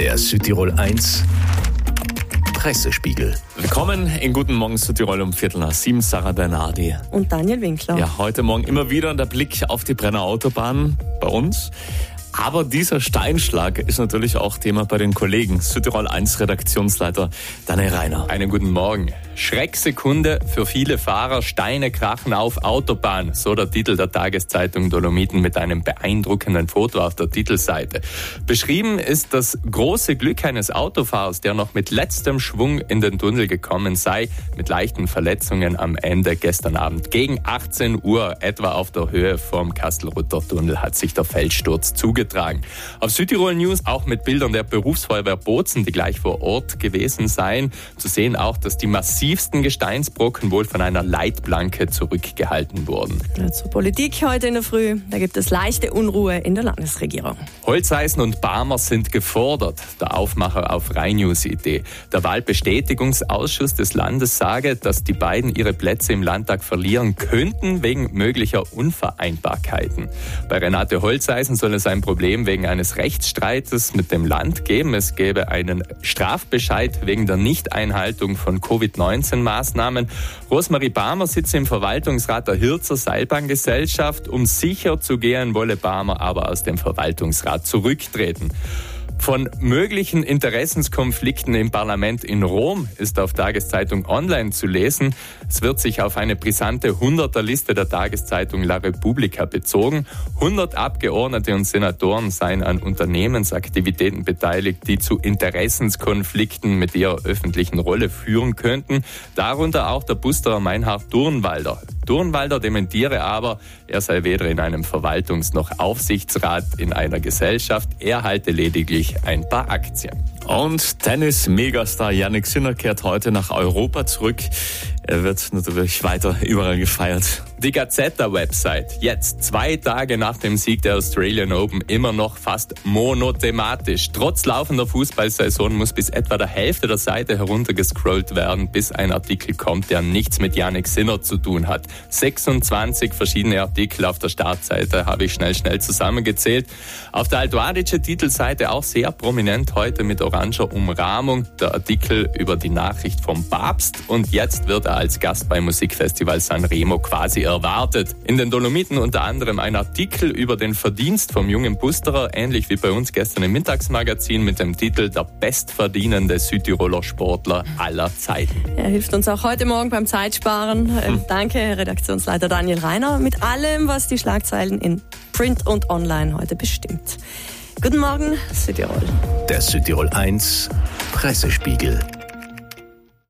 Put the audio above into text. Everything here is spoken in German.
Der Südtirol 1 Pressespiegel. Willkommen in Guten Morgen Südtirol um Viertel nach sieben, Sarah Bernardi. Und Daniel Winkler. Ja, heute Morgen immer wieder der Blick auf die Brenner Autobahn bei uns. Aber dieser Steinschlag ist natürlich auch Thema bei den Kollegen. Südtirol 1 Redaktionsleiter Daniel Reiner. Einen guten Morgen. Schrecksekunde für viele Fahrer. Steine krachen auf Autobahn. So der Titel der Tageszeitung Dolomiten mit einem beeindruckenden Foto auf der Titelseite. Beschrieben ist das große Glück eines Autofahrers, der noch mit letztem Schwung in den Tunnel gekommen sei, mit leichten Verletzungen am Ende gestern Abend. Gegen 18 Uhr, etwa auf der Höhe vom Kastelrutter Tunnel, hat sich der Felssturz zugetragen zugetragen. Auf Südtirol News auch mit Bildern der Berufsfeuerwehr Bozen, die gleich vor Ort gewesen seien. Zu sehen auch, dass die massivsten Gesteinsbrocken wohl von einer Leitplanke zurückgehalten wurden. Ja, zur Politik heute in der Früh. Da gibt es leichte Unruhe in der Landesregierung. Holzeisen und Barmer sind gefordert. Der Aufmacher auf Rheinnews Idee. Der Wahlbestätigungsausschuss des Landes sage, dass die beiden ihre Plätze im Landtag verlieren könnten wegen möglicher Unvereinbarkeiten. Bei Renate Holzeisen soll es ein Problem wegen eines Rechtsstreites mit dem Land geben. Es gäbe einen Strafbescheid wegen der Nichteinhaltung von Covid-19-Maßnahmen. Rosmarie Barmer sitzt im Verwaltungsrat der Hirzer Seilbahngesellschaft. Um sicher zu gehen, wolle Barmer aber aus dem Verwaltungsrat zurücktreten. Von möglichen Interessenskonflikten im Parlament in Rom ist auf Tageszeitung Online zu lesen. Es wird sich auf eine brisante Hunderterliste der Tageszeitung La Repubblica bezogen. 100 Abgeordnete und Senatoren seien an Unternehmensaktivitäten beteiligt, die zu Interessenskonflikten mit ihrer öffentlichen Rolle führen könnten. Darunter auch der Busterer Meinhard Durnwalder. Durnwalder dementiere aber, er sei weder in einem Verwaltungs- noch Aufsichtsrat in einer Gesellschaft. Er halte lediglich ein paar Aktien. Und Tennis-Megastar Yannick Sinner kehrt heute nach Europa zurück. Er wird natürlich weiter überall gefeiert. Die Gazetta-Website, jetzt zwei Tage nach dem Sieg der Australian Open, immer noch fast monothematisch. Trotz laufender Fußballsaison muss bis etwa der Hälfte der Seite heruntergescrollt werden, bis ein Artikel kommt, der nichts mit Yannick Sinner zu tun hat. 26 verschiedene Artikel auf der Startseite habe ich schnell, schnell zusammengezählt. Auf der Altuadice Titelseite auch sehr prominent heute mit oranger Umrahmung der Artikel über die Nachricht vom Papst und jetzt wird er als Gast beim Musikfestival Sanremo quasi erwartet. In den Dolomiten unter anderem ein Artikel über den Verdienst vom jungen Busterer, ähnlich wie bei uns gestern im Mittagsmagazin mit dem Titel Der bestverdienende Südtiroler Sportler aller Zeiten. Er hilft uns auch heute Morgen beim Zeitsparen. Äh, hm. Danke, Redaktionsleiter Daniel Reiner, mit allem, was die Schlagzeilen in Print und Online heute bestimmt. Guten Morgen, Südtirol. Der Südtirol 1 Pressespiegel.